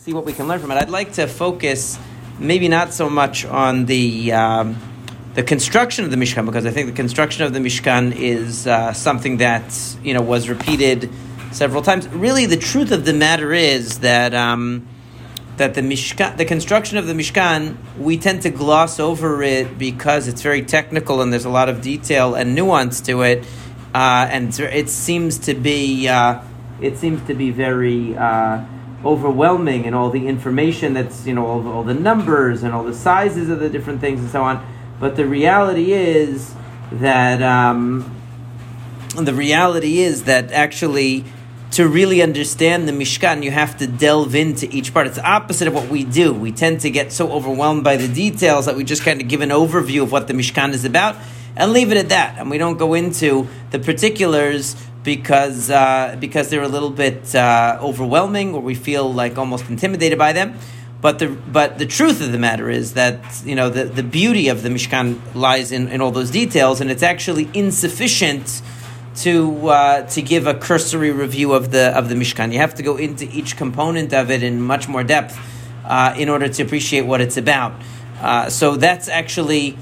see what we can learn from it. I'd like to focus maybe not so much on the um, the construction of the Mishkan because I think the construction of the Mishkan is uh, something that you know was repeated several times. Really, the truth of the matter is that um, that the Mishkan, the construction of the Mishkan, we tend to gloss over it because it's very technical and there's a lot of detail and nuance to it, uh, and it seems to be uh, it seems to be very uh, overwhelming and all the information that's you know all the, all the numbers and all the sizes of the different things and so on. But the reality is that um, the reality is that actually to really understand the Mishkan, you have to delve into each part. It's the opposite of what we do. We tend to get so overwhelmed by the details that we just kind of give an overview of what the Mishkan is about and leave it at that. And we don't go into the particulars because uh, because they're a little bit uh, overwhelming or we feel like almost intimidated by them. But the but the truth of the matter is that you know the, the beauty of the Mishkan lies in, in all those details, and it's actually insufficient to uh, to give a cursory review of the of the Mishkan. You have to go into each component of it in much more depth uh, in order to appreciate what it's about. Uh, so that's actually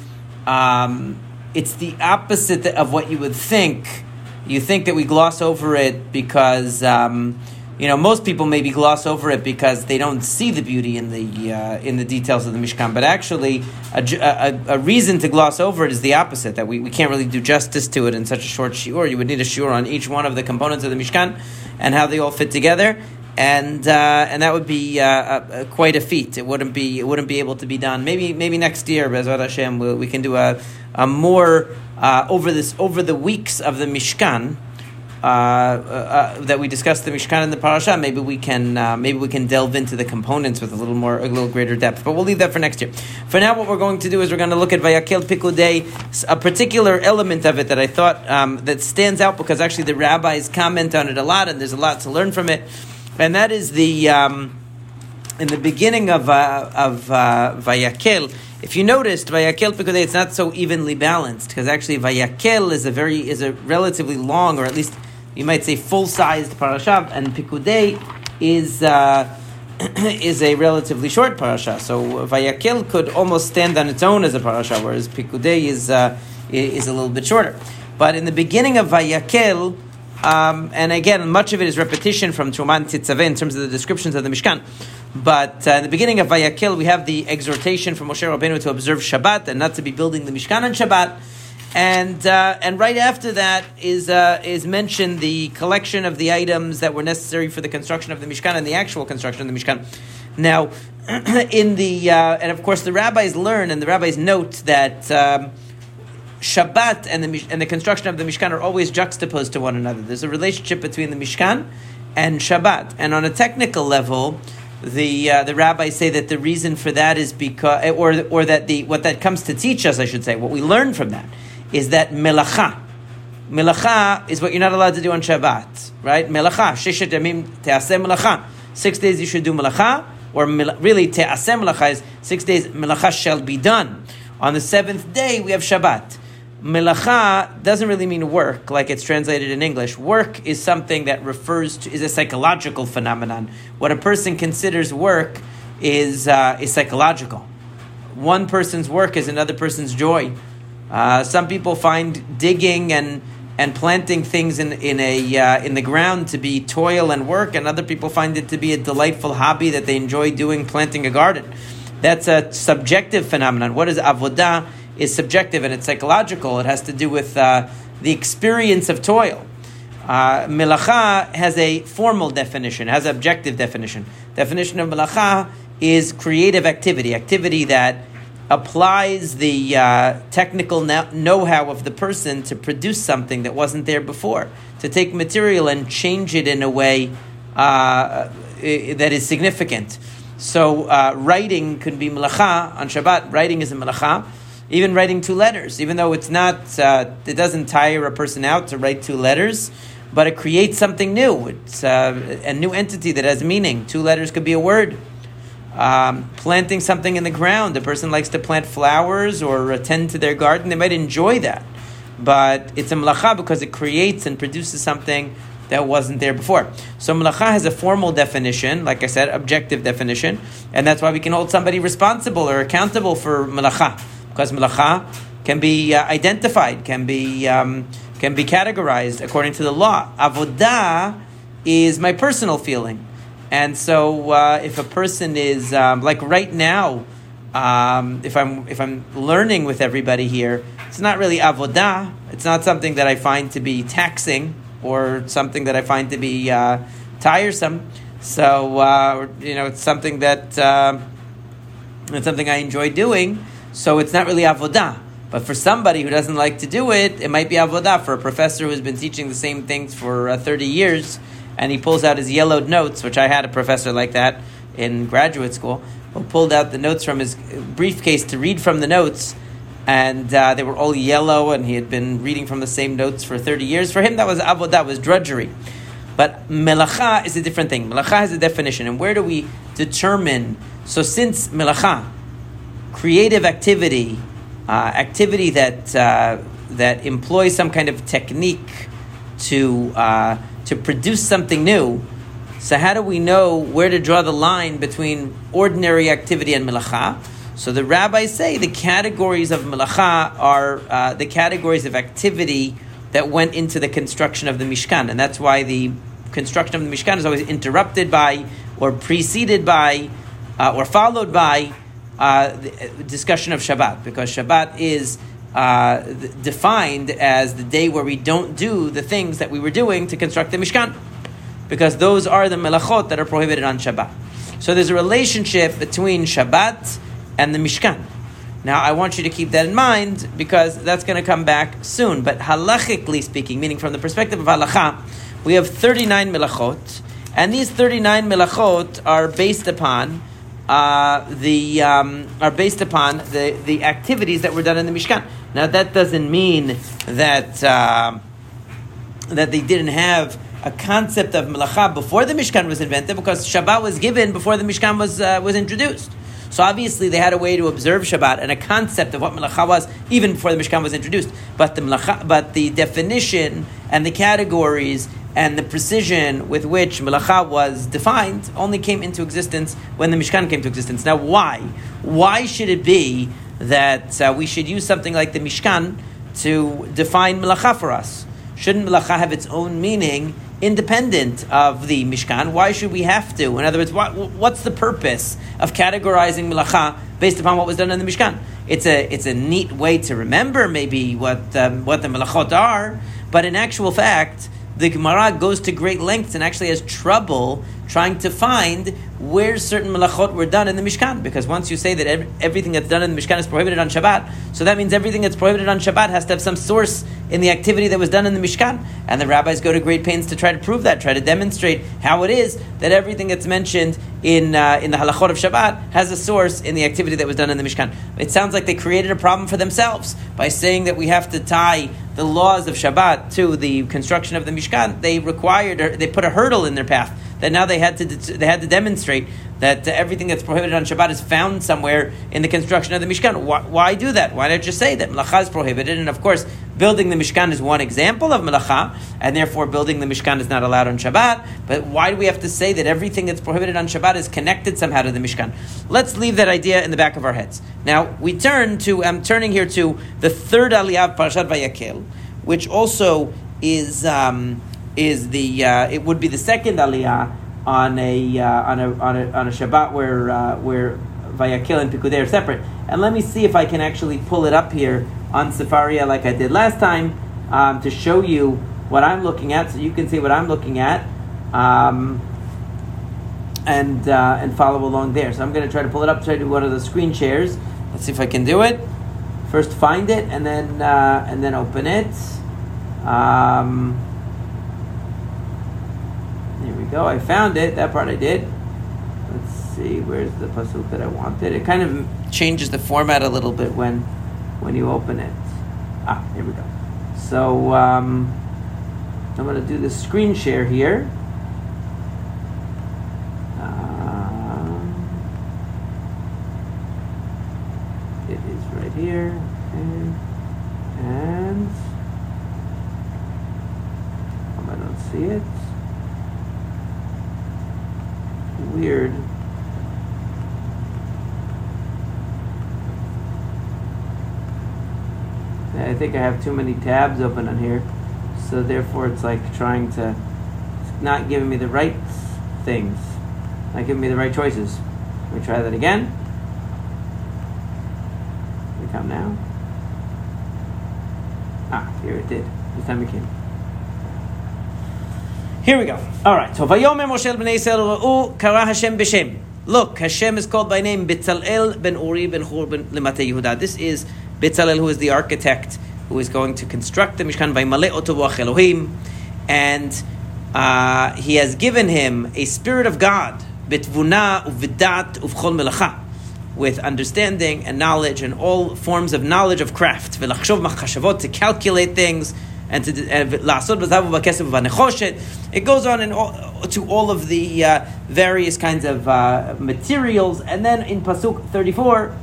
um, it's the opposite of what you would think you think that we gloss over it because um, you know most people maybe gloss over it because they don't see the beauty in the uh, in the details of the Mishkan. But actually, a, a, a, reason to gloss over it is the opposite that we, we can't really do justice to it in such a short shiur. You would need a shiur on each one of the components of the Mishkan and how they all fit together. And uh, and that would be uh, quite a feat. It wouldn't be it wouldn't be able to be done. Maybe maybe next year, Bezrat Hashem, we, we can do a, a more uh, over this over the weeks of the Mishkan. Uh, uh, that we discussed the Mishkan and the Parasha, maybe we can uh, maybe we can delve into the components with a little more a little greater depth. But we'll leave that for next year. For now, what we're going to do is we're going to look at Vayakel Pikudei, a particular element of it that I thought um, that stands out because actually the rabbis comment on it a lot, and there's a lot to learn from it, and that is the um, in the beginning of uh, of uh, Vayakel if you noticed, Vayakel Pikudei, it's not so evenly balanced because actually Vayakel is a very is a relatively long, or at least you might say full-sized parasha, and Pikudei is uh, is a relatively short parasha. So Vayakel could almost stand on its own as a parasha, whereas Pikudei is uh, is a little bit shorter. But in the beginning of Vayakel, um, and again, much of it is repetition from Terumah Titzaveh in terms of the descriptions of the Mishkan. But uh, in the beginning of Vayakel, we have the exhortation from Moshe Rabbeinu to observe Shabbat and not to be building the Mishkan on Shabbat. And uh, and right after that is uh, is mentioned the collection of the items that were necessary for the construction of the Mishkan and the actual construction of the Mishkan. Now, in the uh, and of course the rabbis learn and the rabbis note that. Um, Shabbat and the and the construction of the Mishkan are always juxtaposed to one another. There's a relationship between the Mishkan and Shabbat, and on a technical level, the uh, the rabbis say that the reason for that is because, or or that the what that comes to teach us, I should say, what we learn from that is that melacha, melacha is what you're not allowed to do on Shabbat, right? Melacha, shishat yamim teaseh melacha. Six days you should do melacha, or really teaseh melacha is six days melacha shall be done. On the seventh day we have Shabbat. Melacha doesn't really mean work, like it's translated in English. Work is something that refers to is a psychological phenomenon. What a person considers work is uh, is psychological. One person's work is another person's joy. Uh, some people find digging and and planting things in in a uh, in the ground to be toil and work, and other people find it to be a delightful hobby that they enjoy doing, planting a garden. That's a subjective phenomenon. What is avodah? Is subjective and it's psychological. It has to do with uh, the experience of toil. Uh, melacha has a formal definition, has objective definition. Definition of melacha is creative activity, activity that applies the uh, technical know-how of the person to produce something that wasn't there before, to take material and change it in a way uh, that is significant. So uh, writing could be melacha on Shabbat. Writing is a melacha even writing two letters, even though it's not, uh, it doesn't tire a person out to write two letters, but it creates something new. It's uh, a new entity that has meaning. Two letters could be a word. Um, planting something in the ground. A person likes to plant flowers or attend to their garden. They might enjoy that, but it's a melacha because it creates and produces something that wasn't there before. So melacha has a formal definition, like I said, objective definition, and that's why we can hold somebody responsible or accountable for melacha, because melacha can be uh, identified, can be um, can be categorized according to the law. Avodah is my personal feeling, and so uh, if a person is um, like right now, um, if I'm if I'm learning with everybody here, it's not really avodah. It's not something that I find to be taxing or something that I find to be uh, tiresome. So uh, you know, it's something that uh, it's something I enjoy doing. So it's not really avodah. But for somebody who doesn't like to do it, it might be avodah. For a professor who's been teaching the same things for uh, thirty years, and he pulls out his yellowed notes, which I had a professor like that in graduate school, who pulled out the notes from his briefcase to read from the notes and uh, they were all yellow, and he had been reading from the same notes for 30 years. For him, that was avodah, was drudgery. But melacha is a different thing. Melacha has a definition, and where do we determine? So, since melacha, creative activity, uh, activity that uh, that employs some kind of technique to uh, to produce something new. So, how do we know where to draw the line between ordinary activity and melacha? So the rabbis say the categories of melacha are uh, the categories of activity that went into the construction of the Mishkan, and that's why the construction of the Mishkan is always interrupted by, or preceded by, uh, or followed by uh, uh, discussion of Shabbat, because Shabbat is uh, defined as the day where we don't do the things that we were doing to construct the Mishkan, because those are the melachot that are prohibited on Shabbat. So there's a relationship between Shabbat and the Mishkan. Now, I want you to keep that in mind because that's going to come back soon. But halachically speaking, meaning from the perspective of halacha, we have 39 melachot, and these 39 melachot are based upon uh, the um, are based upon the, the activities that were done in the Mishkan. Now, that doesn't mean that uh, that they didn't have a concept of melacha before the Mishkan was invented, because Shabbat was given before the Mishkan was uh, was introduced. So obviously they had a way to observe Shabbat and a concept of what melacha was even before the Mishkan was introduced. But the melacha, but the definition and the categories and the precision with which melacha was defined only came into existence when the Mishkan came to existence. Now, why? Why should it be that uh, we should use something like the Mishkan to define melacha for us? Shouldn't melacha have its own meaning? independent of the Mishkan. Why should we have to? In other words, what, what's the purpose of categorizing Melacha based upon what was done in the Mishkan? It's a, it's a neat way to remember maybe what, um, what the Melachot are, but in actual fact, the Gemara goes to great lengths and actually has trouble trying to find where certain melachot were done in the Mishkan. Because once you say that every, everything that's done in the Mishkan is prohibited on Shabbat, so that means everything that's prohibited on Shabbat has to have some source in the activity that was done in the Mishkan. And the rabbis go to great pains to try to prove that, try to demonstrate how it is that everything that's mentioned in, uh, in the halachot of Shabbat has a source in the activity that was done in the Mishkan. It sounds like they created a problem for themselves by saying that we have to tie the laws of Shabbat to the construction of the Mishkan. They required, they put a hurdle in their path that now they had to they had to demonstrate that everything that's prohibited on Shabbat is found somewhere in the construction of the Mishkan. Why, why do that? Why not just say that melacha is prohibited? And of course, building the Mishkan is one example of melacha, and therefore building the Mishkan is not allowed on Shabbat. But why do we have to say that everything that's prohibited on Shabbat is connected somehow to the Mishkan? Let's leave that idea in the back of our heads. Now we turn to I'm turning here to the third Aliyah of Parashat Vayakel, which also is. Um, is the uh, it would be the second aliyah on a uh, on a on a on a Shabbat where uh, where Vayakel and Pikudei are separate. And let me see if I can actually pull it up here on Sefaria like I did last time um, to show you what I'm looking at, so you can see what I'm looking at. Um, and uh, and follow along there. So I'm going to try to pull it up, try to do one of the screen shares. Let's see if I can do it. First, find it, and then uh, and then open it. Um, go. I found it. That part I did. Let's see. Where's the pasuk that I wanted? It kind of changes the format a little bit when when you open it. Ah, here we go. So um, I'm going to do the screen share here. Um, it is right here. Okay. And see it? Weird. I have too many tabs open on here, so therefore it's like trying to not giving me the right things, not giving me the right choices. Me try that again. Here we come now. Ah, here it did. This time it came. Here we go. All right. So Vayomer Moshe b'nei Yisrael ra'u kara Hashem b'shem. Look, Hashem is called by name Bitzalel ben Uri ben Hur ben Limate Yehuda. This is Bitzalel, who is the architect, who is going to construct the Mishkan by Maleh Otovuach Elohim, and uh, he has given him a spirit of God, Bitvuna uvidat uvchol melacha, with understanding and knowledge and all forms of knowledge of craft, v'lachshov machashavot, to calculate things, and to la'asod b'zavu b'kesef v'nechoshet. It goes on in all, to all of the uh, various kinds of uh, materials, and then in pasuk thirty four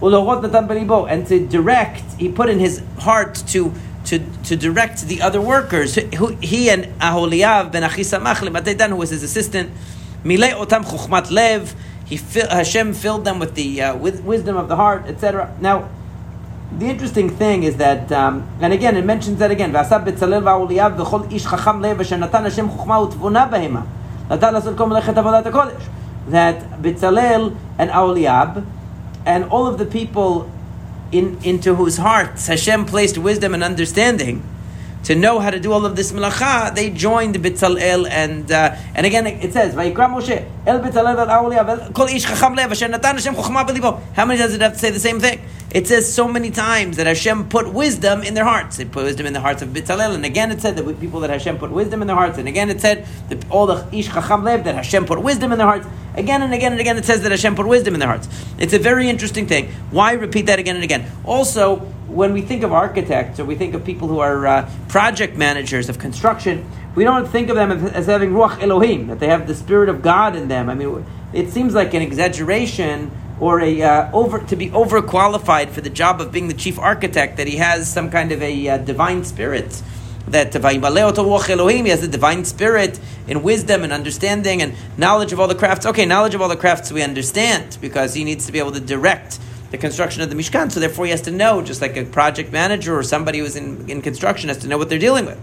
and to direct, he put in his heart to to, to direct the other workers. Who, he and Aholiav ben Achisamach who was his assistant, Milei otam chuchmat lev. He Hashem filled them with the uh, with wisdom of the heart, etc. Now, the interesting thing is that, um, and again, it mentions that again. Chuchma u'tvuna behema. Natan lasot kol melechet avodat hakodesh. That Betzalel and Aholiab and all of the people in, into whose hearts Hashem placed wisdom and understanding to know how to do all of this melacha, they joined Bitzalel and uh, and again it says Vayikra Moshe El Bitzalel al Kol Ish Chacham Lev Natan Hashem Chochma. How many does it have to say the same thing? It says so many times that Hashem put wisdom in their hearts. It put wisdom in the hearts of Bitzalel, and again it said that people that Hashem put wisdom in their hearts, and again it said that all the Ish Chacham Lev that Hashem put wisdom in their hearts. Again and again and again it says that Hashem put wisdom in their hearts. It's a very interesting thing. Why repeat that again and again? Also, when we think of architects or we think of people who are uh, project managers of construction, we don't think of them as, having Ruach Elohim, that they have the Spirit of God in them. I mean, it seems like an exaggeration or a uh, over to be overqualified for the job of being the chief architect that he has some kind of a uh, divine spirit that Elohim, he has the divine spirit in wisdom and understanding and knowledge of all the crafts. Okay, knowledge of all the crafts we understand because he needs to be able to direct the construction of the Mishkan. So therefore, he has to know, just like a project manager or somebody who's in, in construction has to know what they're dealing with.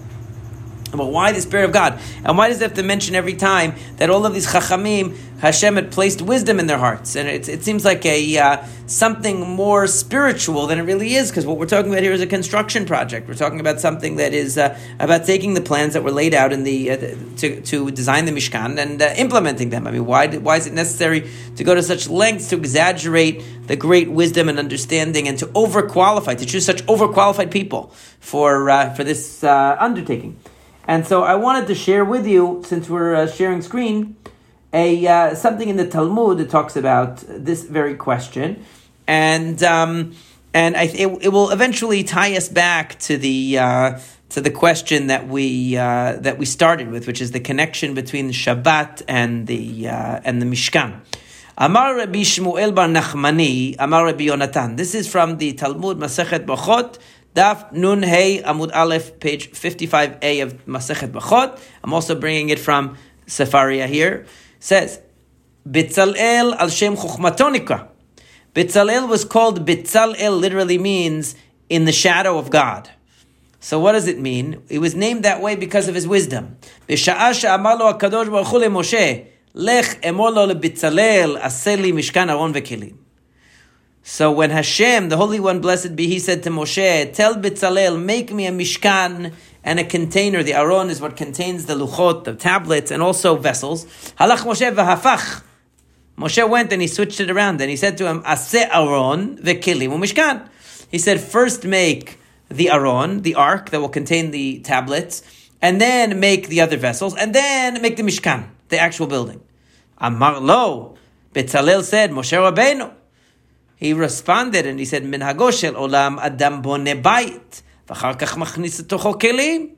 But why the Spirit of God? And why does it have to mention every time that all of these chachamim, Hashem had placed wisdom in their hearts? And it, it seems like a uh, something more spiritual than it really is, because what we're talking about here is a construction project. We're talking about something that is uh, about taking the plans that were laid out in the uh, to, to design the Mishkan and uh, implementing them. I mean, why, why is it necessary to go to such lengths to exaggerate the great wisdom and understanding and to overqualify, to choose such overqualified people for, uh, for this uh, undertaking? And so I wanted to share with you, since we're uh, sharing screen, a uh, something in the Talmud that talks about this very question, and um, and I, it, it, will eventually tie us back to the uh, to the question that we uh, that we started with, which is the connection between Shabbat and the uh, and the Mishkan. Amar Rabbi Shmuel bar Nachmani, Amar Rabbi Yonatan. This is from the Talmud Masechet Brachot. Daf Nun Hey Amud Aleph, page 55a of Masechet Brachot. I'm also bringing it from Sefaria here. It says, Bitzalel al Shem Chochmatonika. Bitzalel was called Bitzalel, literally means in the shadow of God. So what does it mean? It was named that way because of his wisdom. Moshe, Lech emor lo leBitzalel, aseli mishkan aron vekelim. So when Hashem, the Holy One, blessed be He, said to Moshe, "Tell Bitzalel, make me a mishkan and a container. The aron is what contains the luchot, the tablets, and also vessels." Halach Moshe v'hafach. Moshe went and he switched it around, and he said to him, "Aseh aron v'kilim mishkan." He said, first make the aron, the ark that will contain the tablets, and then make the other vessels, and then make the mishkan, the actual building. Amar lo. Bitzalel said, Moshe Rabbeinu. He responded and he said, Minhago shel olam adam bone bayit, v'char kach machnis kelim.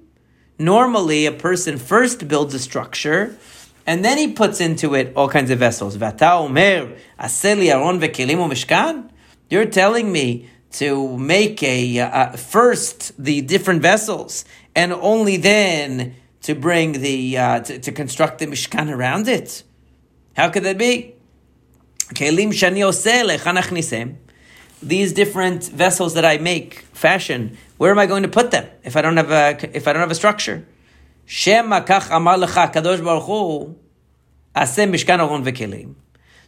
Normally, a person first builds a structure, and then he puts into it all kinds of vessels. Vata omer, aseli aron vekelim mishkan? You're telling me to make a uh, first the different vessels, and only then to bring the uh, to, to construct the Mishkan around it? How could that be? Kelim shani oseh These different vessels that I make, fashion, where am I going to put them if I don't have a if I don't have a structure? Shema kach amar lecha kadosh baruch hu aseh mishkan aron v'kelim.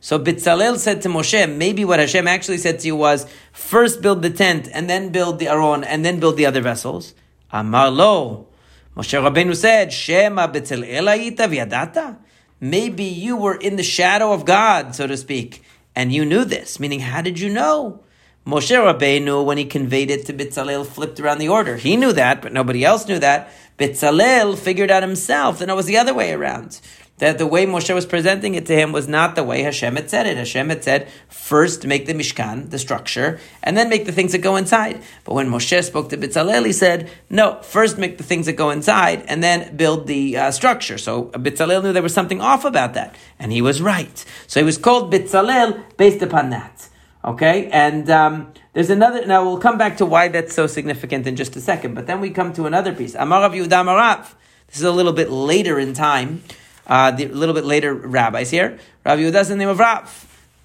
So Bitzalel said to Moshe, maybe what Hashem actually said to you was, first build the tent, and then build the Aron, and then build the other vessels. Amar lo. Moshe Rabbeinu said, Shema Bitzalel ayita v'yadata. Maybe you were in the shadow of God, so to speak, and you knew this. Meaning, how did you know? Moshe Rabbeinu, when he conveyed it to Bitzalel, flipped around the order. He knew that, but nobody else knew that. Bitzalel figured out himself that it was the other way around that the way Moshe was presenting it to him was not the way Hashem had said it. Hashem had said, first make the Mishkan, the structure, and then make the things that go inside. But when Moshe spoke to Bitzalel, he said, no, first make the things that go inside, and then build the uh, structure. So Bitzalel knew there was something off about that, and he was right. So he was called Bitzalel based upon that. Okay, and um, there's another. Now we'll come back to why that's so significant in just a second. But then we come to another piece. Amarav Yehuda Amarav. This is a little bit later in time uh, the little bit later rabbis here. Rav Yehuda is the name of Rav.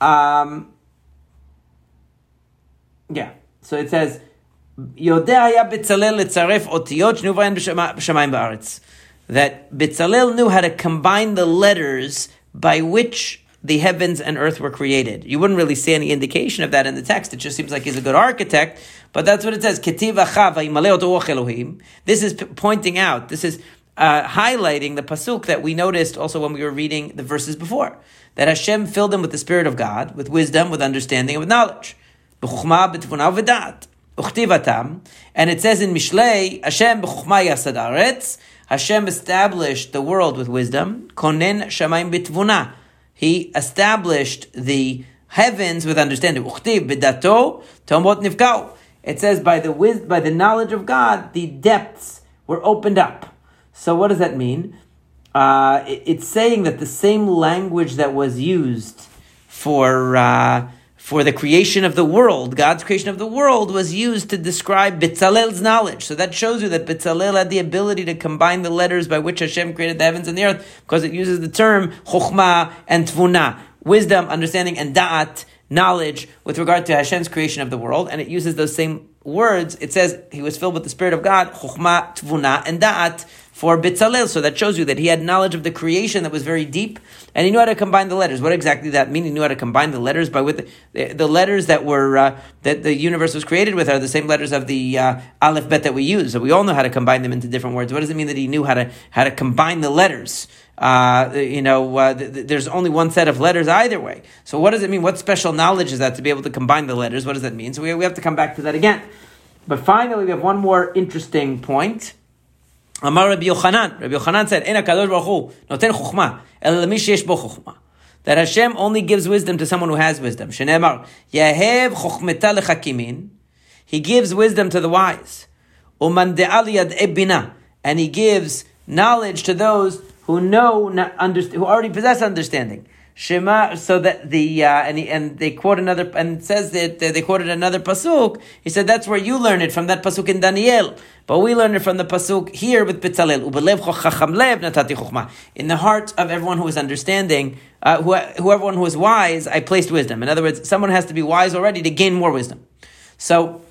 Um, yeah, so it says, יודע היה בצלאל לצרף אותיות שנו בהן בשמיים בארץ. That Bitzalel knew how to combine the letters by which the heavens and earth were created. You wouldn't really see any indication of that in the text. It just seems like he's a good architect, but that's what it says. This is pointing out, this is uh, highlighting the pasuk that we noticed also when we were reading the verses before. That Hashem filled them with the Spirit of God, with wisdom, with understanding, and with knowledge. And it says in Mishlei, Hashem Hashem established the world with wisdom. Konen shamayim bitvuna. He established the heavens with understanding. Uchtib Bidato, Tomotnifkaw. It says by the by the knowledge of God, the depths were opened up. So what does that mean? Uh, it, it's saying that the same language that was used for uh, for the creation of the world, God's creation of the world, was used to describe Bitzalel's knowledge. So that shows you that Bitzalel had the ability to combine the letters by which Hashem created the heavens and the earth, because it uses the term Chokhmah and Tvuna, wisdom, understanding, and Da'at, knowledge, with regard to Hashem's creation of the world, and it uses those same words. It says he was filled with the Spirit of God, Chokhmah, Tvuna, and Da'at, for Bitzalel. So that shows you that he had knowledge of the creation that was very deep, and he knew how to combine the letters. What exactly that mean? He knew how to combine the letters by with the, the letters that were uh, that the universe was created with are the same letters of the uh, Aleph Bet that we use. So we all know how to combine them into different words. What does it mean that he knew how to how to combine the letters? Uh, you know, uh, th- th- there's only one set of letters either way. So what does it mean? What special knowledge is that to be able to combine the letters? What does that mean? So we, we have to come back to that again. But finally, we have one more interesting point. Amar Rabbi Yochanan. Rabbi Yochanan said, "En Hakadosh Baruch Hu noten chokma el sheyesh bo chokma." That Hashem only gives wisdom to someone who has wisdom. Shenemar Yehev chokmeta lechakimin. He gives wisdom to the wise. Yad ebina, and he gives knowledge to those who know, who already possess understanding. Shema, so that the uh, and he, and they quote another and says that they quoted another pasuk. He said that's where you learn it from that pasuk in Daniel, but we learn it from the pasuk here with Bitzalel. In the heart of everyone who is understanding, uh, who, who everyone who is wise, I placed wisdom. In other words, someone has to be wise already to gain more wisdom. So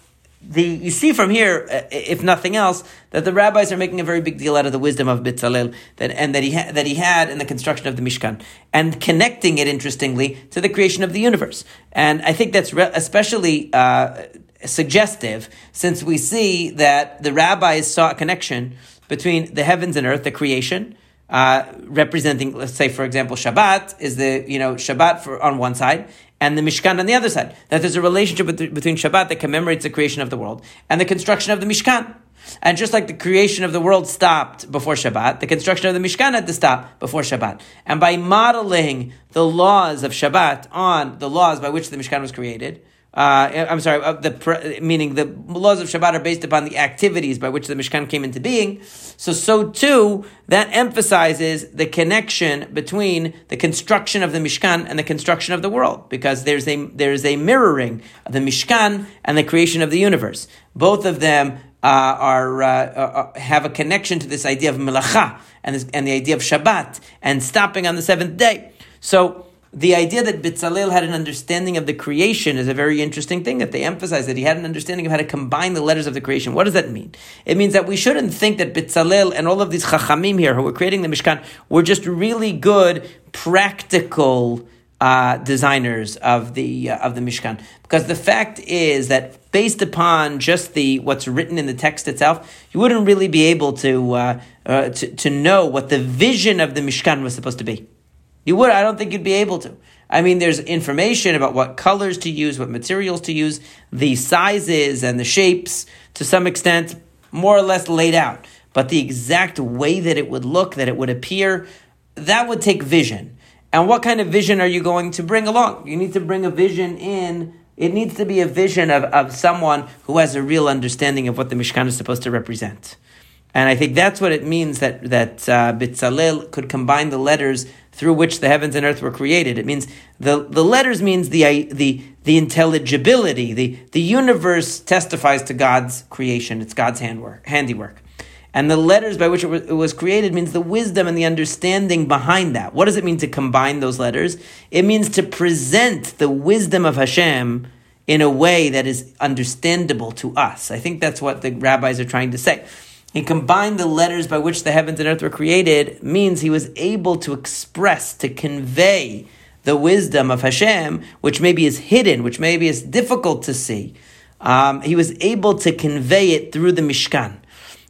the you see from here, uh, if nothing else, that the rabbis are making a very big deal out of the wisdom of Bitzalel that and that he ha- that he had in the construction of the Mishkan and connecting it interestingly to the creation of the universe. And I think that's re- especially uh, suggestive since we see that the rabbis saw a connection between the heavens and earth, the creation. Uh, representing, let's say, for example, Shabbat is the you know Shabbat for on one side, and the Mishkan on the other side. That there's a relationship between Shabbat that commemorates the creation of the world and the construction of the Mishkan. And just like the creation of the world stopped before Shabbat, the construction of the Mishkan had to stop before Shabbat. And by modeling the laws of Shabbat on the laws by which the Mishkan was created, uh, I'm sorry, uh, the meaning the laws of Shabbat are based upon the activities by which the Mishkan came into being. So, so too, that emphasizes the connection between the construction of the Mishkan and the construction of the world, because there's a there's a mirroring of the Mishkan and the creation of the universe. Both of them uh, are uh, uh, have a connection to this idea of melacha and, this, and the idea of Shabbat and stopping on the seventh day. So the idea that Bitzalel had an understanding of the creation is a very interesting thing that they emphasize that he had an understanding of how to combine the letters of the creation. What does that mean? It means that we shouldn't think that Bitzalel and all of these chachamim here who were creating the Mishkan were just really good, practical uh, designers of the uh, of the Mishkan, because the fact is that based upon just the what's written in the text itself, you wouldn't really be able to uh, uh, to, to know what the vision of the Mishkan was supposed to be. You would, I don't think you'd be able to. I mean, there's information about what colors to use, what materials to use, the sizes and the shapes to some extent, more or less laid out. But the exact way that it would look, that it would appear, that would take vision. And what kind of vision are you going to bring along? You need to bring a vision in. It needs to be a vision of, of someone who has a real understanding of what the Mishkan is supposed to represent. And I think that's what it means that, that uh, Bitzalel could combine the letters through which the heavens and earth were created. It means the, the letters means the, the, the intelligibility. The, the universe testifies to God's creation. It's God's handwork, handiwork. And the letters by which it was, it was, created means the wisdom and the understanding behind that. What does it mean to combine those letters? It means to present the wisdom of Hashem in a way that is understandable to us. I think that's what the rabbis are trying to say. He combined the letters by which the heavens and earth were created, means he was able to express, to convey the wisdom of Hashem, which maybe is hidden, which maybe is difficult to see. Um, he was able to convey it through the Mishkan.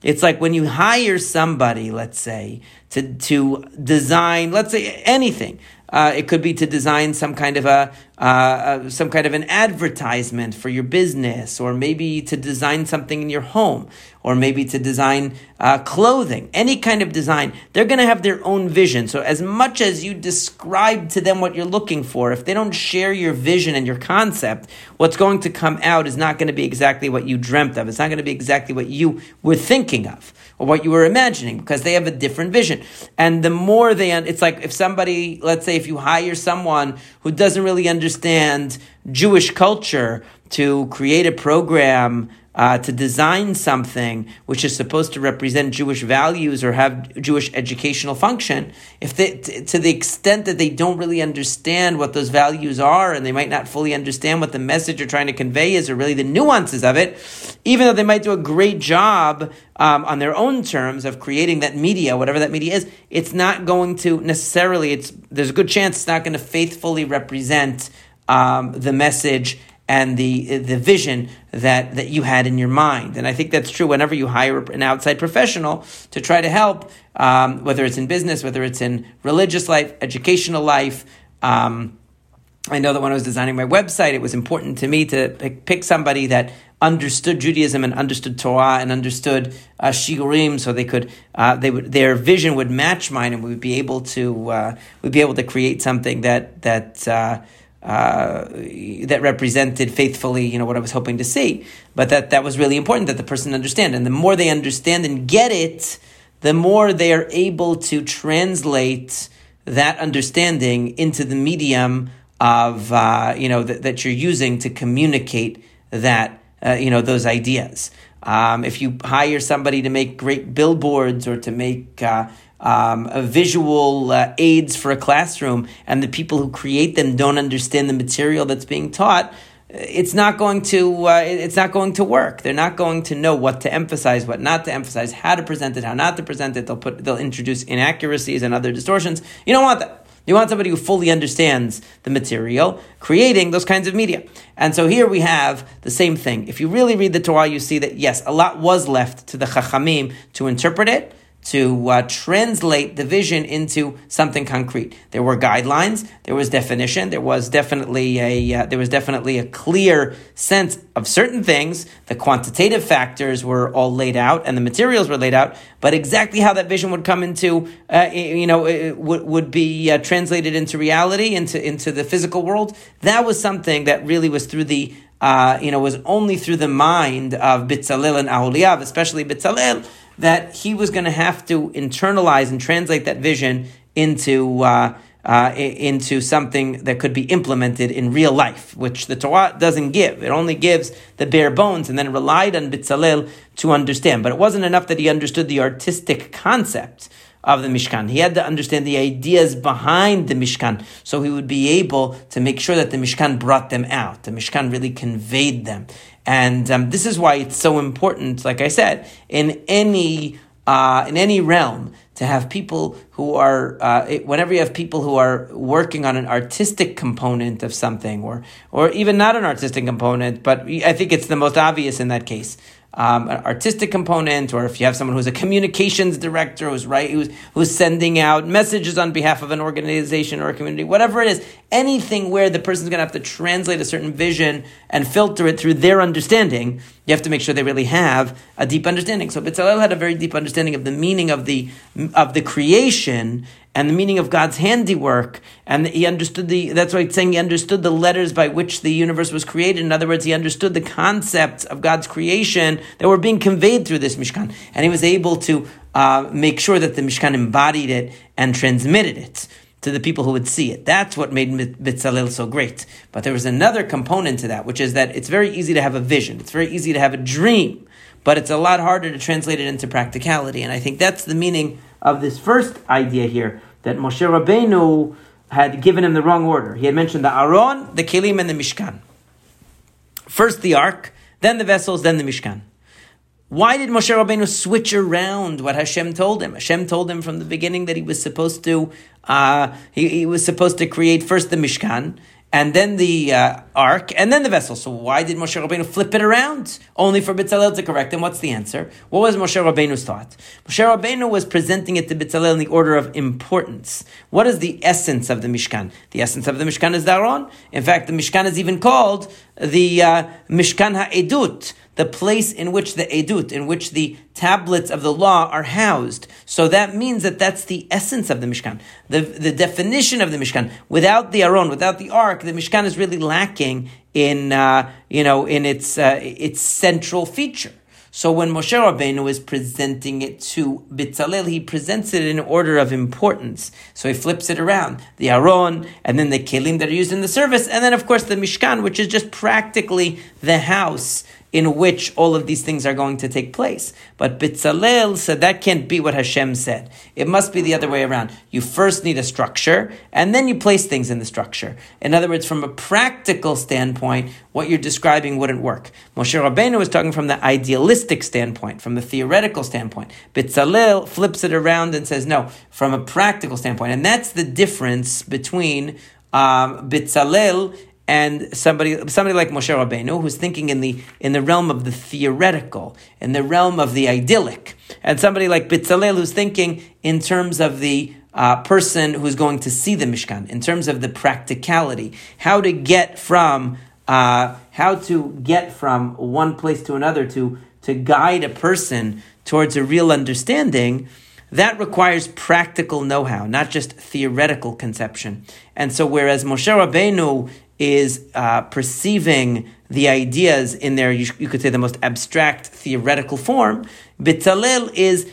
It's like when you hire somebody, let's say, to, to design, let's say anything. Uh, it could be to design some kind of a uh, uh, some kind of an advertisement for your business, or maybe to design something in your home, or maybe to design uh, clothing. Any kind of design, they're going to have their own vision. So, as much as you describe to them what you're looking for, if they don't share your vision and your concept, what's going to come out is not going to be exactly what you dreamt of. It's not going to be exactly what you were thinking of or what you were imagining because they have a different vision. And the more they, it's like if somebody, let's say, if you hire someone who doesn't really understand Jewish culture to create a program uh, to design something which is supposed to represent Jewish values or have Jewish educational function, if they, t- to the extent that they don't really understand what those values are and they might not fully understand what the message you're trying to convey is or really the nuances of it, even though they might do a great job um, on their own terms of creating that media, whatever that media is, it's not going to necessarily, it's, there's a good chance it's not going to faithfully represent um, the message and the the vision that that you had in your mind. And I think that's true whenever you hire an outside professional to try to help, um, whether it's in business, whether it's in religious life, educational life. Um, I know that when I was designing my website, it was important to me to pick, somebody that understood Judaism and understood Torah and understood uh, Shiurim, so they could uh, they would their vision would match mine, and we would be able to uh, we'd be able to create something that that. Uh, uh, that represented faithfully, you know, what I was hoping to see. But that, that was really important that the person understand. And the more they understand and get it, the more they are able to translate that understanding into the medium of, uh, you know, th- that you're using to communicate that, uh, you know, those ideas. Um, if you hire somebody to make great billboards or to make uh, um, visual uh, aids for a classroom, and the people who create them don't understand the material that's being taught, it's not going to uh, it's not going to work. They're not going to know what to emphasize, what not to emphasize, how to present it, how not to present it. They'll put they'll introduce inaccuracies and other distortions. You don't want that. You want somebody who fully understands the material, creating those kinds of media. And so here we have the same thing. If you really read the Torah, you see that yes, a lot was left to the Chachamim to interpret it to uh, translate the vision into something concrete. There were guidelines, there was definition, there was definitely a uh, there was definitely a clear sense of certain things. The quantitative factors were all laid out, and the materials were laid out. But exactly how that vision would come into uh, you know would would be uh, translated into reality, into into the physical world. That was something that really was through the uh, you know was only through the mind of Bitzalel and Aholiav, especially Bitzalel that he was going to have to internalize and translate that vision into uh, uh, into something that could be implemented in real life, which the Torah doesn't give. It only gives the bare bones and then relied on Bitzalel to understand. But it wasn't enough that he understood the artistic concept of the Mishkan. He had to understand the ideas behind the Mishkan so he would be able to make sure that the Mishkan brought them out. The Mishkan really conveyed them. And um, this is why it's so important, like I said, in any uh, in any realm to have people who are uh, whenever you have people who are working on an artistic component of something or or even not an artistic component but i think it's the most obvious in that case um, an artistic component, or if you have someone who's a communications director who's right, who's, who's sending out messages on behalf of an organization or a community, whatever it is, anything where the person's going to have to translate a certain vision and filter it through their understanding, you have to make sure they really have a deep understanding. So Bezalel had a very deep understanding of the meaning of the of the creation and the meaning of God's handiwork, and he understood the. That's why it's saying he understood the letters by which the universe was created. In other words, he understood the concepts of God's creation that were being conveyed through this Mishkan, and he was able to uh, make sure that the Mishkan embodied it and transmitted it to the people who would see it. That's what made Bitzalel so great. But there was another component to that, which is that it's very easy to have a vision. It's very easy to have a dream, but it's a lot harder to translate it into practicality. And I think that's the meaning of this first idea here that Moshe Rabbeinu had given him the wrong order. He had mentioned the Aron, the Kelim, and the Mishkan. First the ark, then the vessels, then the Mishkan. Why did Moshe Rabbeinu switch around what Hashem told him? Hashem told him from the beginning that he was supposed to uh, he, he was supposed to create first the Mishkan, and then the uh, ark, and then the vessel. So why did Moshe Rabbeinu flip it around? Only for Bitzalel to correct him. What's the answer? What was Moshe Rabbeinu's thought? Moshe Rabbeinu was presenting it to Bitzalel in the order of importance. What is the essence of the Mishkan? The essence of the Mishkan is Daron. In fact, the Mishkan is even called the uh, Mishkan HaEdut, the place in which the edut, in which the tablets of the law are housed. So that means that that's the essence of the Mishkan. The, the definition of the Mishkan. Without the Aron, without the Ark, the Mishkan is really lacking in, uh, you know, in its, uh, its central feature. So when Moshe Rabbeinu is presenting it to Bitzalel, he presents it in order of importance. So he flips it around. The Aron, and then the Kelim that are used in the service, and then of course the Mishkan, which is just practically the house in which all of these things are going to take place. But Bitzalel said that can't be what Hashem said. It must be the other way around. You first need a structure, and then you place things in the structure. In other words, from a practical standpoint, what you're describing wouldn't work. Moshe Rabbeinu was talking from the idealistic standpoint, from the theoretical standpoint. Bitzalel flips it around and says, no, from a practical standpoint. And that's the difference between um, Bitzalel and somebody somebody like Moshe Rabbeinu who's thinking in the in the realm of the theoretical, in the realm of the idyllic, and somebody like Bitzalel who's thinking in terms of the uh, person who's going to see the Mishkan, in terms of the practicality, how to get from uh, how to get from one place to another to to guide a person towards a real understanding. That requires practical know-how, not just theoretical conception. And so, whereas Moshe Rabbeinu is uh, perceiving the ideas in their, you, you, could say, the most abstract theoretical form. Bitzalel is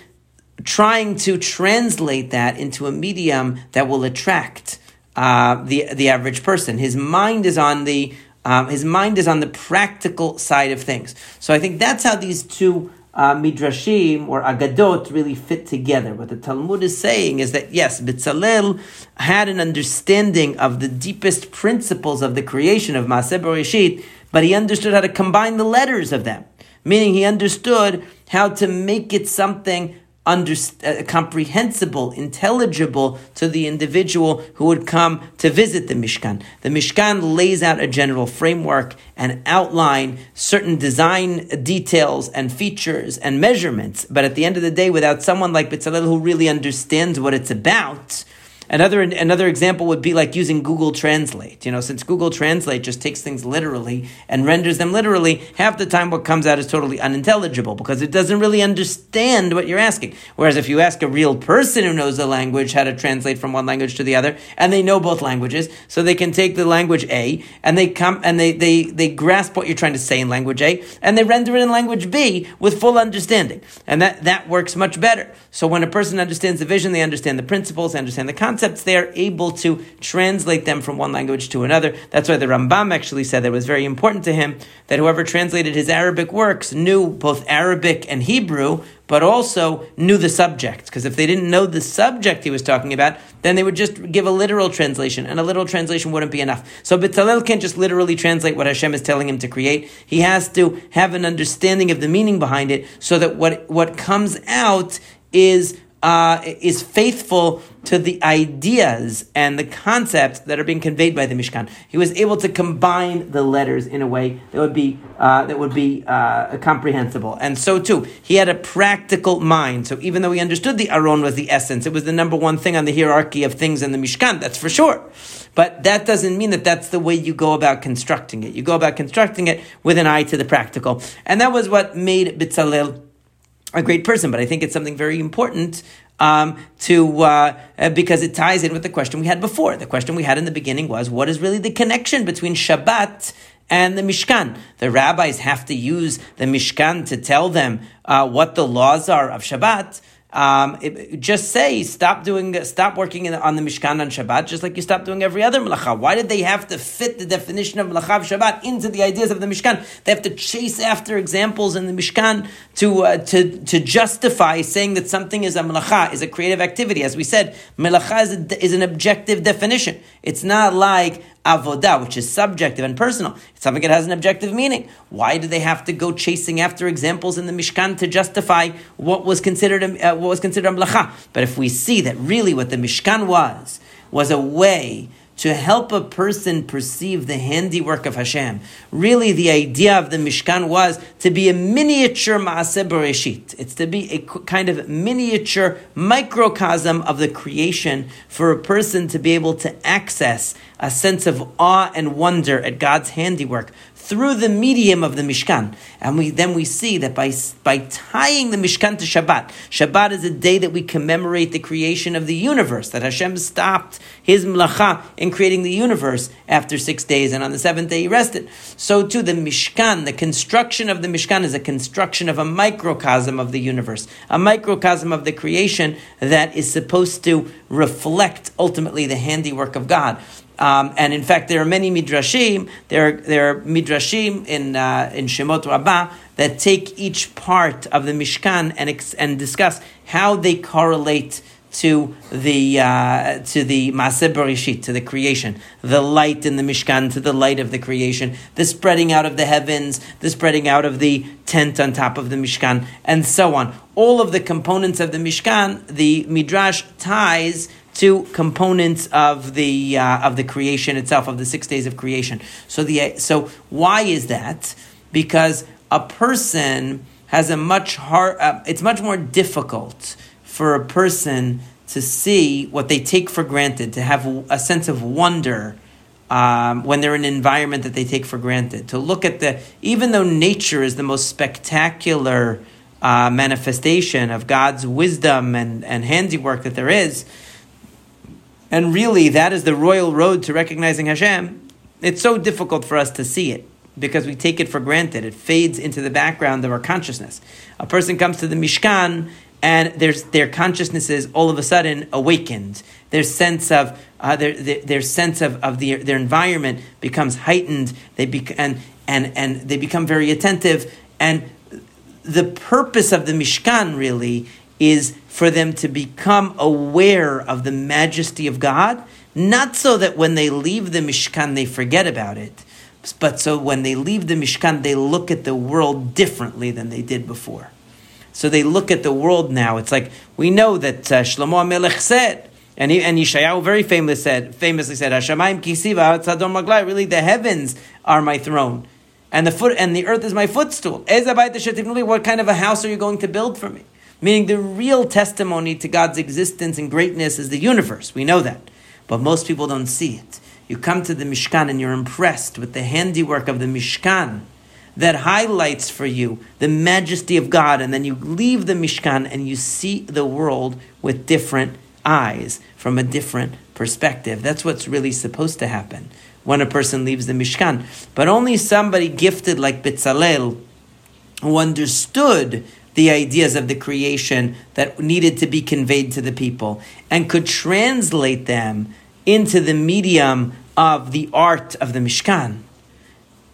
trying to translate that into a medium that will attract uh, the the average person. His mind is on the um, his mind is on the practical side of things. So I think that's how these two uh, midrashim or agadot really fit together. What the Talmud is saying is that yes, Bitzalel had an understanding of the deepest principles of the creation of Maaseh Bereshit, but he understood how to combine the letters of them. Meaning he understood how to make it something under, uh, comprehensible, intelligible to the individual who would come to visit the Mishkan. The Mishkan lays out a general framework and outline certain design details and features and measurements. But at the end of the day, without someone like Bitzalel who really understands what it's about, Another another example would be like using Google Translate. You know, since Google Translate just takes things literally and renders them literally, half the time what comes out is totally unintelligible because it doesn't really understand what you're asking. Whereas if you ask a real person who knows the language how to translate from one language to the other, and they know both languages, so they can take the language A and they come and they they they grasp what you're trying to say in language A and they render it in language B with full understanding, and that that works much better. So when a person understands the vision, they understand the principles, they understand the concept concepts, they are able to translate them from one language to another. That's why the Rambam actually said that it was very important to him that whoever translated his Arabic works knew both Arabic and Hebrew, but also knew the subject. Because if they didn't know the subject he was talking about, then they would just give a literal translation, and a literal translation wouldn't be enough. So Bitzalel can't just literally translate what Hashem is telling him to create. He has to have an understanding of the meaning behind it, so that what what comes out is uh, is faithful to the ideas and the concepts that are being conveyed by the Mishkan. He was able to combine the letters in a way that would be uh, that would be uh, comprehensible. And so too, he had a practical mind. So even though he understood the Aron was the essence, it was the number one thing on the hierarchy of things in the Mishkan. That's for sure. But that doesn't mean that that's the way you go about constructing it. You go about constructing it with an eye to the practical, and that was what made Bitzalel a great person, but I think it's something very important um, to uh, uh, because it ties in with the question we had before. The question we had in the beginning was, what is really the connection between Shabbat and the Mishkan? The rabbis have to use the Mishkan to tell them uh, what the laws are of Shabbat um, it, just say stop doing stop working in, on the Mishkan on Shabbat, just like you stop doing every other melacha. Why did they have to fit the definition of melacha of Shabbat into the ideas of the Mishkan? They have to chase after examples in the Mishkan to uh, to to justify saying that something is a melacha, is a creative activity. As we said, melacha is, a, is an objective definition. It's not like avodah, which is subjective and personal. It's something that has an objective meaning. Why do they have to go chasing after examples in the Mishkan to justify what was considered a, uh, what was considered a? But if we see that really what the Mishkan was was a way to help a person perceive the handiwork of Hashem. Really, the idea of the Mishkan was to be a miniature Maaseh Bereshit. It's to be a kind of miniature microcosm of the creation for a person to be able to access a sense of awe and wonder at God's handiwork through the medium of the Mishkan. And we, then we see that by, by tying the Mishkan to Shabbat, Shabbat is a day that we commemorate the creation of the universe, that Hashem stopped his melacha in creating the universe after six days, and on the seventh day he rested. So too, the Mishkan, the construction of the Mishkan is a construction of a microcosm of the universe, a microcosm of the creation that is supposed to reflect ultimately the handiwork of God. Um, and in fact, there are many midrashim. There are, there are midrashim in uh, in Shemot Rabbah that take each part of the Mishkan and ex- and discuss how they correlate to the uh, to the Maaseh Bereshit, to the creation, the light in the Mishkan, to the light of the creation, the spreading out of the heavens, the spreading out of the tent on top of the Mishkan, and so on. All of the components of the Mishkan, the Midrash ties to components of the uh, of the creation itself, of the six days of creation. So the so why is that? Because a person has a much hard. Uh, it's much more difficult for a person to see what they take for granted, to have a sense of wonder. Um, when they're in an environment that they take for granted, to look at the, even though nature is the most spectacular uh, manifestation of God's wisdom and, and handiwork that there is, and really, that is the royal road to recognizing Hashem. It's so difficult for us to see it because we take it for granted. It fades into the background of our consciousness. A person comes to the Mishkan and there's, their consciousness is all of a sudden awakened. Their sense of uh, their, their, their, sense of, of the, their environment becomes heightened. They and, and, and they become very attentive. And the purpose of the Mishkan really is for them to become aware of the majesty of God, not so that when they leave the Mishkan they forget about it, but so when they leave the Mishkan they look at the world differently than they did before. So they look at the world now. It's like we know that uh, Shlomo Melech said, and, he, and Yeshayahu very famously said, famously said, Hashemayim kisiva tzadom maglai. Really, the heavens are my throne, and the foot and the earth is my footstool. What kind of a house are you going to build for me? Meaning the real testimony to God's existence and greatness is the universe. We know that. But most people don't see it. You come to the Mishkan and you're impressed with the handiwork of the Mishkan that highlights for you the majesty of God, and then you leave the Mishkan and you see the world with different eyes, from a different perspective. That's what's really supposed to happen when a person leaves the Mishkan. But only somebody gifted like Bitzalel, who understood the ideas of the creation that needed to be conveyed to the people and could translate them into the medium of the art of the Mishkan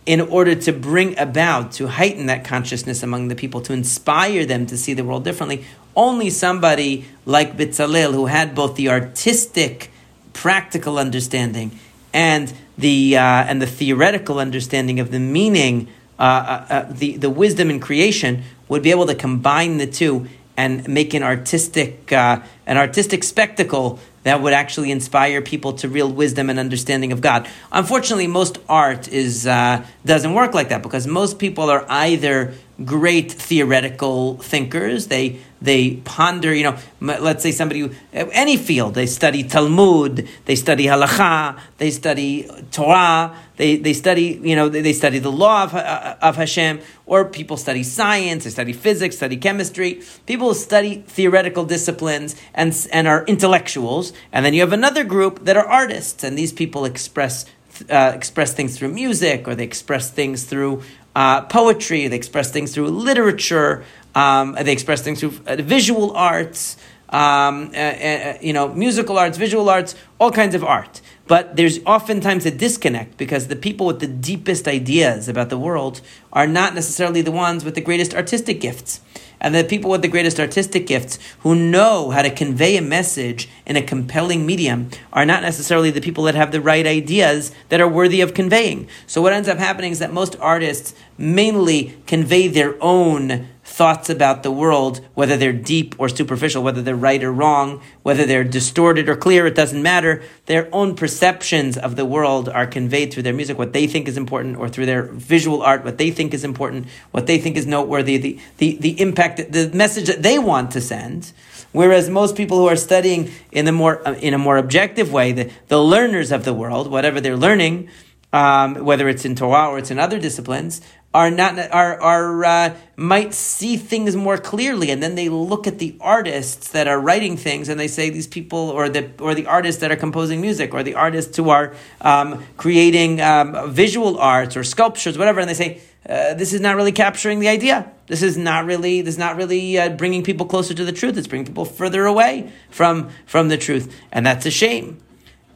in order to bring about, to heighten that consciousness among the people, to inspire them to see the world differently. Only somebody like Bitzalel, who had both the artistic, practical understanding and the uh, and the theoretical understanding of the meaning, uh, uh, uh, the the wisdom in creation, would be able to combine the two and make an artistic uh, an artistic spectacle that would actually inspire people to real wisdom and understanding of God. Unfortunately, most art is uh, doesn't work like that because most people are either great theoretical thinkers. They they ponder, you know, let's say somebody, any field, they study Talmud, they study Halacha, they study Torah, they, they study, you know, they, they study the law of, uh, of Hashem, or people study science, they study physics, study chemistry. People study theoretical disciplines and, and are intellectuals. And then you have another group that are artists, and these people express uh, express things through music, or they express things through uh, poetry, they express things through literature, um, they express things through uh, visual arts, um, uh, uh, you know, musical arts, visual arts, all kinds of art. But there's oftentimes a disconnect because the people with the deepest ideas about the world are not necessarily the ones with the greatest artistic gifts and the people with the greatest artistic gifts who know how to convey a message in a compelling medium are not necessarily the people that have the right ideas that are worthy of conveying. So what ends up happening is that most artists mainly convey their own thoughts about the world, whether they're deep or superficial, whether they're right or wrong, whether they're distorted or clear, it doesn't matter. Their own perceptions of the world are conveyed through their music, what they think is important, or through their visual art, what they think is important, what they think is noteworthy, the, the, the impact, the message that they want to send. Whereas most people who are studying in a more, in a more objective way, the, the learners of the world, whatever they're learning, um, whether it's in Torah or it's in other disciplines, are not are are uh, might see things more clearly, and then they look at the artists that are writing things, and they say these people, or the or the artists that are composing music, or the artists who are um, creating um, visual arts or sculptures, whatever, and they say. Uh, this is not really capturing the idea. This is not really. This is not really uh, bringing people closer to the truth. It's bringing people further away from from the truth, and that's a shame.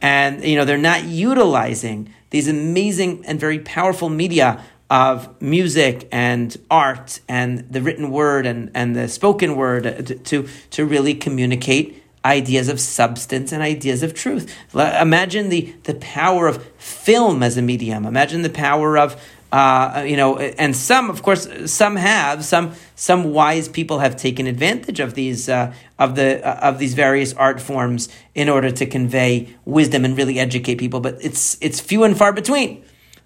And you know they're not utilizing these amazing and very powerful media of music and art and the written word and, and the spoken word to, to, to really communicate ideas of substance and ideas of truth. Imagine the, the power of film as a medium. Imagine the power of, uh, you know, and some, of course, some have some some wise people have taken advantage of these uh, of the uh, of these various art forms in order to convey wisdom and really educate people. But it's it's few and far between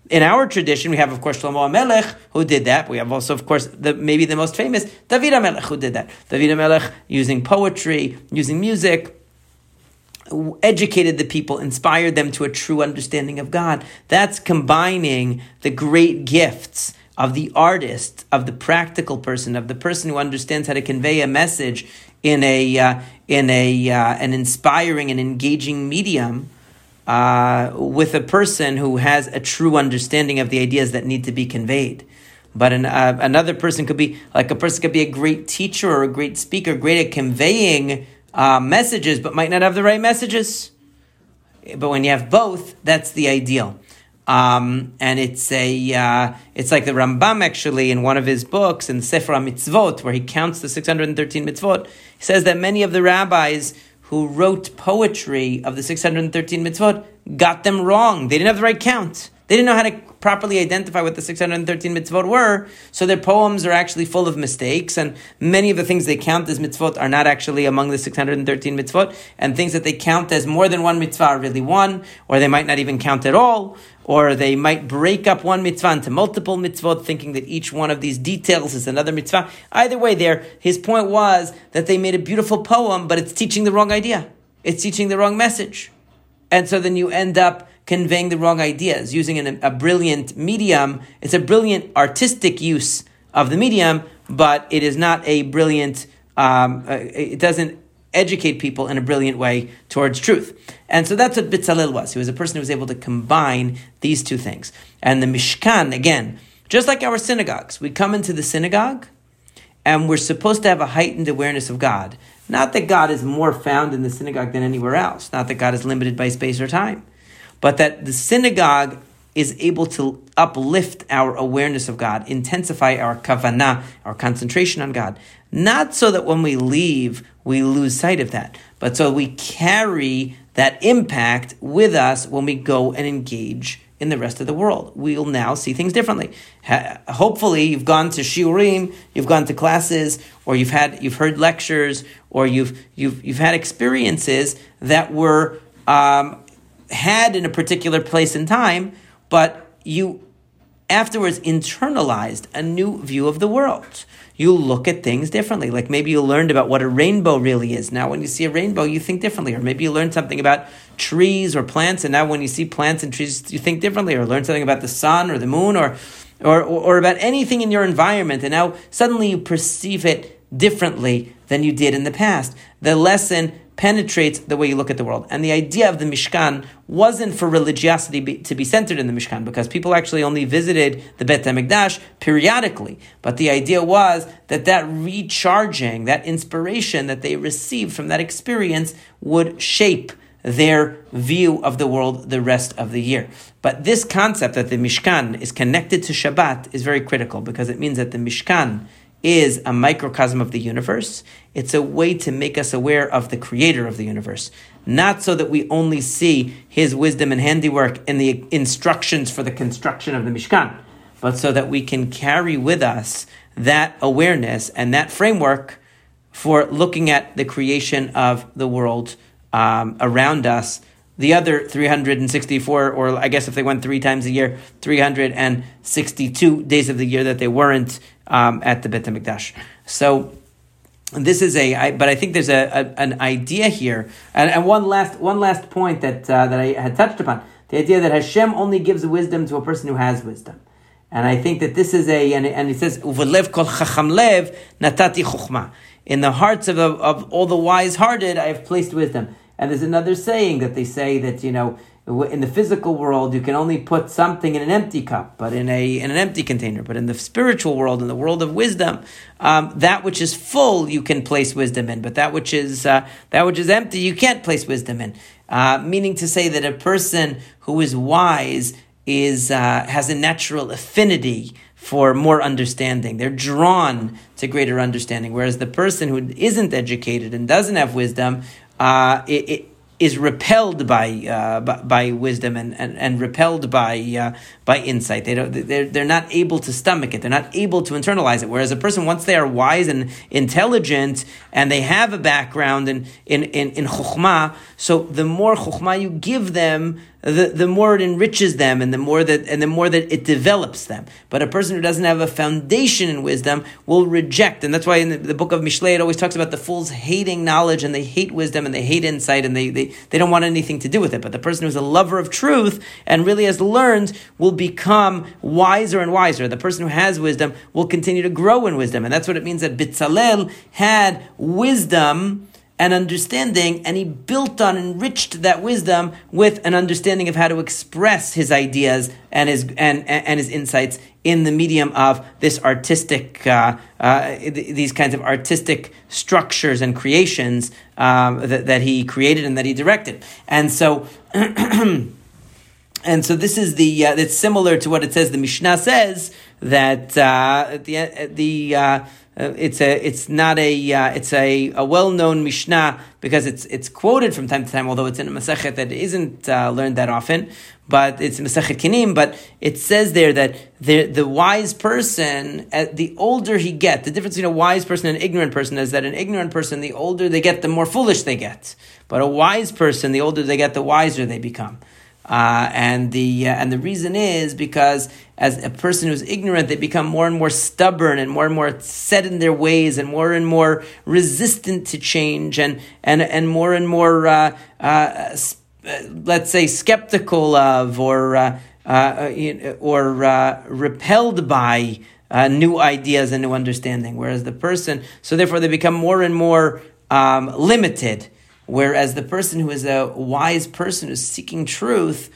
in our tradition, we have, of course, Shlomo HaMelech, who did that. We have also, of course, the, maybe the most famous, David HaMelech, who did that. David HaMelech, using poetry, using music, educated the people, inspired them to a true understanding of God. That's combining the great gifts of the artist, of the practical person, of the person who understands how to convey a message in a uh, in a uh, an inspiring and engaging medium uh, with a person who has a true understanding of the ideas that need to be conveyed. But an, uh, another person could be like a person could be a great teacher or a great speaker, great at conveying uh, messages, but might not have the right messages. But when you have both, that's the ideal. Um, and it's a uh, it's like the Rambam actually in one of his books in Sefer Mitzvot, where he counts the 613 mitzvot. He says that many of the rabbis who wrote poetry of the 613 mitzvot got them wrong. They didn't have the right count. They didn't know how to properly identify what the 613 mitzvot were, so their poems are actually full of mistakes, and many of the things they count as mitzvot are not actually among the 613 mitzvot, and things that they count as more than one mitzvah are really one, or they might not even count at all, or they might break up one mitzvah into multiple mitzvot, thinking that each one of these details is another mitzvah. Either way, there, his point was that they made a beautiful poem, but it's teaching the wrong idea. It's teaching the wrong message. And so then you end up conveying the wrong ideas, using an, a brilliant medium. It's a brilliant artistic use of the medium, but it is not a brilliant, um, uh, it doesn't educate people in a brilliant way towards truth. And so that's what Bitzalel was. He was a person who was able to combine these two things. And the Mishkan, again, just like our synagogues, we come into the synagogue and we're supposed to have a heightened awareness of God. Not that God is more found in the synagogue than anywhere else, not that God is limited by space or time, but that the synagogue is able to uplift our awareness of God, intensify our kavanah, our concentration on God. Not so that when we leave, we lose sight of that, but so we carry that impact with us when we go and engage in the rest of the world. We'll now see things differently. hopefully, you've gone to shiurim, you've gone to classes, or you've had you've heard lectures, or you've you've you've had experiences that were um, had in a particular place and time, but you afterwards internalized a new view of the world you look at things differently. Like maybe you learned about what a rainbow really is. Now, when you see a rainbow, you think differently. Or maybe you learned something about trees or plants, and now when you see plants and trees, you think differently. Or learn something about the sun or the moon or, or, or about anything in your environment, and now suddenly you perceive it differently than you did in the past. The lesson penetrates the way you look at the world. And the idea of the Mishkan wasn't for religiosity be, to be centered in the Mishkan, because people actually only visited the Bet HaMikdash periodically. But the idea was that that recharging, that inspiration that they received from that experience would shape their view of the world the rest of the year. But this concept that the Mishkan is connected to Shabbat is very critical because it means that the Mishkan is a microcosm of the universe. It's a way to make us aware of the creator of the universe. Not so that we only see his wisdom and handiwork in the instructions for the construction of the Mishkan, but so that we can carry with us that awareness and that framework for looking at the creation of the world um, around us the other 364, or I guess if they went three times a year, 362 days of the year that they weren't um, at the Bet HaMikdash. So this is a, I, but I think there's a, a, an idea here, and, and one last one last point that uh, that I had touched upon: the idea that Hashem only gives wisdom to a person who has wisdom. And I think that this is a, and, and it says, "Uvelev kol chacham lev natati chokhmah." In the hearts of, of all the wise-hearted, I have placed wisdom. And there's another saying that they say that you know in the physical world, you can only put something in an empty cup, but in a in an empty container. But in the spiritual world, in the world of wisdom, um, that which is full, you can place wisdom in. But that which is uh, that which is empty, you can't place wisdom in. Uh, meaning to say that a person who is wise is uh, has a natural affinity for more understanding. They're drawn to greater understanding. Whereas the person who isn't educated and doesn't have wisdom, uh, it, it is repelled by, uh, by, by wisdom and, and, and repelled by uh, by insight. They don't they're, they're not able to stomach it. They're not able to internalize it. Whereas a person once they are wise and intelligent and they have a background in in in, in chokhmah, so the more chokhmah you give them, the, the more it enriches them and the more that and the more that it develops them. But a person who doesn't have a foundation in wisdom will reject, and that's why in the, the book of Mishlei it always talks about the fools hating knowledge and they hate wisdom and they hate insight and they, they, they don't want anything to do with it. But the person who's a lover of truth and really has learned will become wiser and wiser. The person who has wisdom will continue to grow in wisdom. And that's what it means that Bitzalel had wisdom and understanding, and he built on, enriched that wisdom with an understanding of how to express his ideas and his and and his insights in the medium of this artistic, uh, uh, these kinds of artistic structures and creations um, that, that he created and that he directed, and so. And so this is the uh, it's similar to what it says. The Mishnah says that uh, the the uh, uh, it's a it's not a uh, it's a, a well known Mishnah because it's it's quoted from time to time, although it's in a Masechet that isn't uh, learned that often. But it's Masechet Kinim. But it says there that the the wise person, uh, the older he get, the difference between a wise person and an ignorant person is that an ignorant person, the older they get, the more foolish they get. But a wise person, the older they get, the wiser they become. Uh, and the uh, and the reason is because as a person who's ignorant, they become more and more stubborn and more and more set in their ways and more and more resistant to change and and and more and more uh, uh, uh let's say skeptical of or uh, or repelled by. new ideas and new understanding, whereas the person, so therefore they become more and more um, limited Whereas the person who is a wise person who's seeking truth,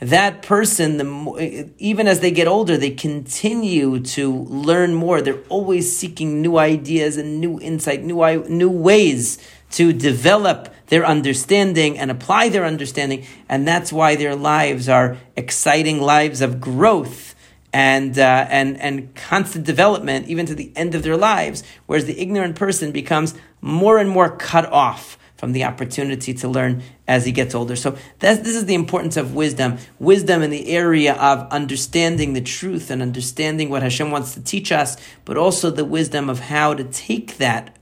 that person, the even as they get older, they continue to learn more. They're always seeking new ideas and new insight, new new ways to develop their understanding and apply their understanding, and that's why their lives are exciting lives of growth and uh, and and constant development, even to the end of their lives. Whereas the ignorant person becomes more and more cut off from the opportunity to learn as he gets older. So this is the importance of wisdom. Wisdom in the area of understanding the truth and understanding what Hashem wants to teach us, but also the wisdom of how to take that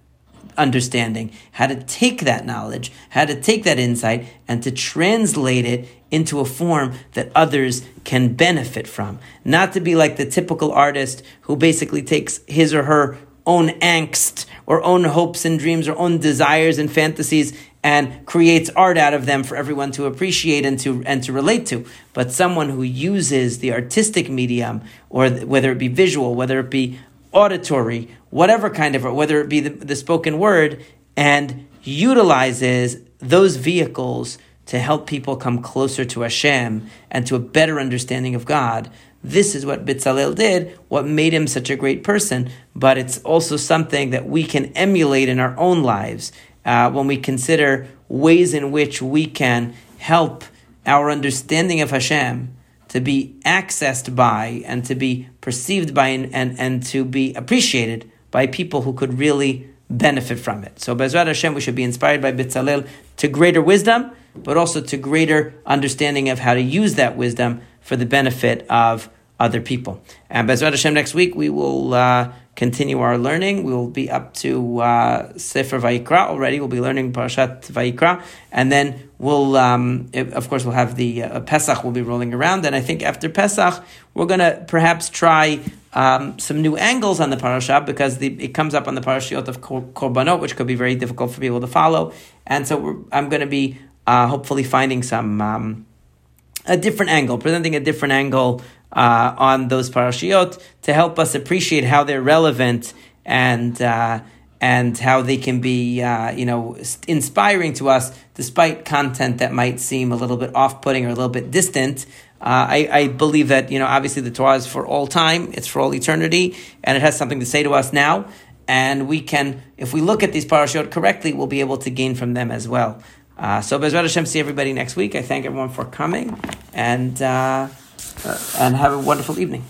understanding, how to take that knowledge, how to take that insight, and to translate it into a form that others can benefit from. Not to be like the typical artist who basically takes his or her own angst or own hopes and dreams or own desires and fantasies and creates art out of them for everyone to appreciate and to and to relate to. But someone who uses the artistic medium, or whether it be visual, whether it be auditory, whatever kind of, whether it be the, the spoken word, and utilizes those vehicles to help people come closer to Hashem and to a better understanding of God, this is what Bitzalel did, what made him such a great person, but it's also something that we can emulate in our own lives uh, when we consider ways in which we can help our understanding of Hashem to be accessed by and to be perceived by and, and, and to be appreciated by people who could really benefit from it. So Bezrat Hashem, we should be inspired by Bitzalel to greater wisdom, but also to greater understanding of how to use that wisdom for the benefit of other people. And Bezrat Hashem, next week we will uh, continue our learning. We will be up to uh, Sefer Vayikra already. We'll be learning Parashat Vayikra, and then we'll, um, it, of course, we'll have the uh, Pesach. will be rolling around, and I think after Pesach we're going to perhaps try. Um, some new angles on the parasha because the, it comes up on the parashiyot of korbanot, which could be very difficult for people to follow, and so I'm going to be uh, hopefully finding some um, a different angle, presenting a different angle uh, on those parashiot to help us appreciate how they're relevant and uh, and how they can be uh, you know inspiring to us despite content that might seem a little bit off-putting or a little bit distant. Uh, I, I, believe that you know obviously the Torah is for all time, it's for all eternity, and it has something to say to us now. And we can, if we look at these parashot correctly, we'll be able to gain from them as well. Uh, so Bezrat Hashem, see everybody next week. I thank everyone for coming, and. Uh, and have a wonderful evening.